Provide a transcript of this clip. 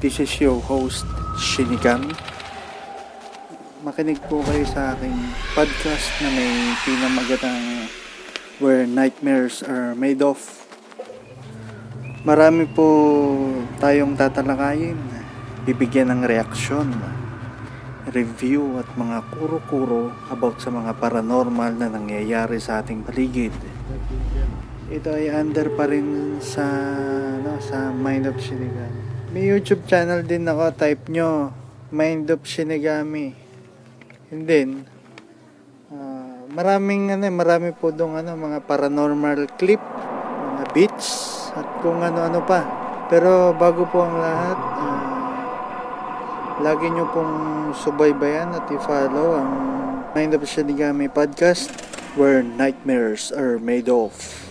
This is your host, Shinigan. Makinig po kayo sa aking podcast na may pinamagatang Where Nightmares Are Made Of. Marami po tayong tatalakayin. Bibigyan ng reaksyon, review at mga kuro-kuro about sa mga paranormal na nangyayari sa ating paligid. Ito ay under pa rin sa ano, sa Mind of Shinigami. May YouTube channel din ako, type nyo Mind of Shinigami. And then ah, maraming ano, marami po dong ano, mga paranormal clip, mga beats at kung ano-ano pa. Pero bago po ang lahat, ah, lagi nyo pong subaybayan at i-follow ang Mind of Shinigami podcast where nightmares are made of.